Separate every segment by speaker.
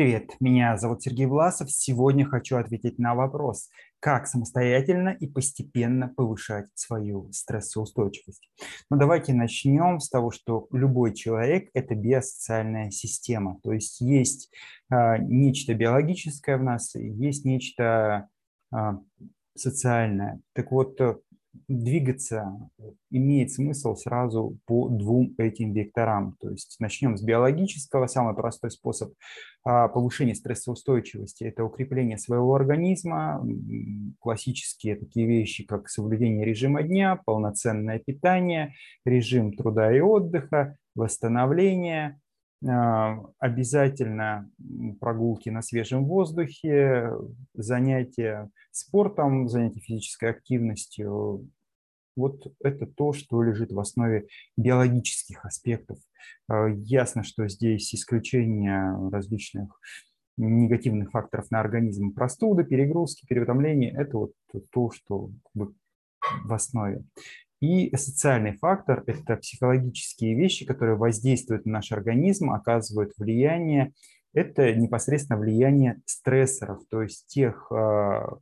Speaker 1: Привет, меня зовут Сергей Власов. Сегодня хочу ответить на вопрос, как самостоятельно и постепенно повышать свою стрессоустойчивость. Ну, давайте начнем с того, что любой человек – это биосоциальная система. То есть есть э, нечто биологическое в нас, есть нечто э, социальное. Так вот, двигаться имеет смысл сразу по двум этим векторам. То есть начнем с биологического. Самый простой способ а, повышения стрессоустойчивости – это укрепление своего организма. Классические такие вещи, как соблюдение режима дня, полноценное питание, режим труда и отдыха, восстановление, а, обязательно прогулки на свежем воздухе, занятия спортом, занятия физической активностью. Вот это то, что лежит в основе биологических аспектов. А, ясно, что здесь исключение различных негативных факторов на организм. Простуды, перегрузки, переутомление – это вот то, что в основе. И социальный фактор – это психологические вещи, которые воздействуют на наш организм, оказывают влияние. Это непосредственно влияние стрессоров, то есть тех а,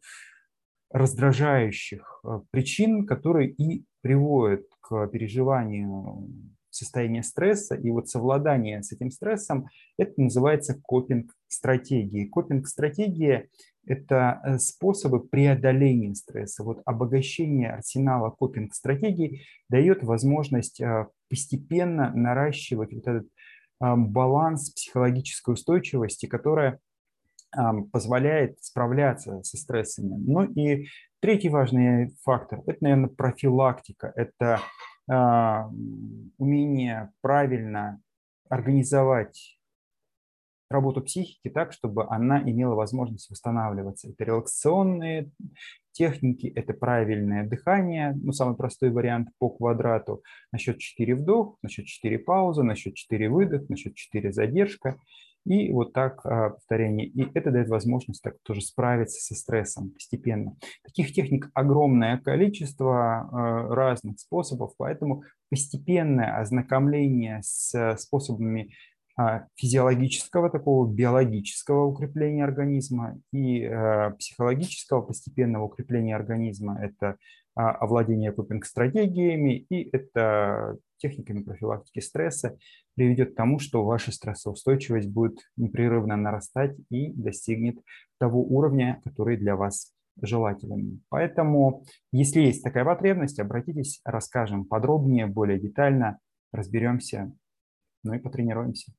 Speaker 1: раздражающих а, причин, которые и приводят к переживанию состояния стресса. И вот совладание с этим стрессом – это называется копинг-стратегии. Копинг-стратегия это э, способы преодоления стресса. Вот обогащение арсенала копинг-стратегий дает возможность э, постепенно наращивать вот этот э, баланс психологической устойчивости, которая позволяет справляться со стрессами. Ну и третий важный фактор – это, наверное, профилактика. Это умение правильно организовать работу психики так, чтобы она имела возможность восстанавливаться. Это релаксационные техники, это правильное дыхание, ну, самый простой вариант по квадрату. На счет 4 вдох, на счет 4 пауза, на счет 4 выдох, на счет 4 задержка. И вот так а, повторение. И это дает возможность так тоже справиться со стрессом постепенно. Таких техник огромное количество а, разных способов, поэтому постепенное ознакомление с способами а, физиологического, такого биологического укрепления организма и э, психологического постепенного укрепления организма. Это а, овладение копинг-стратегиями и это техниками профилактики стресса приведет к тому, что ваша стрессоустойчивость будет непрерывно нарастать и достигнет того уровня, который для вас желателен. Поэтому, если есть такая потребность, обратитесь, расскажем подробнее, более детально, разберемся, ну и потренируемся.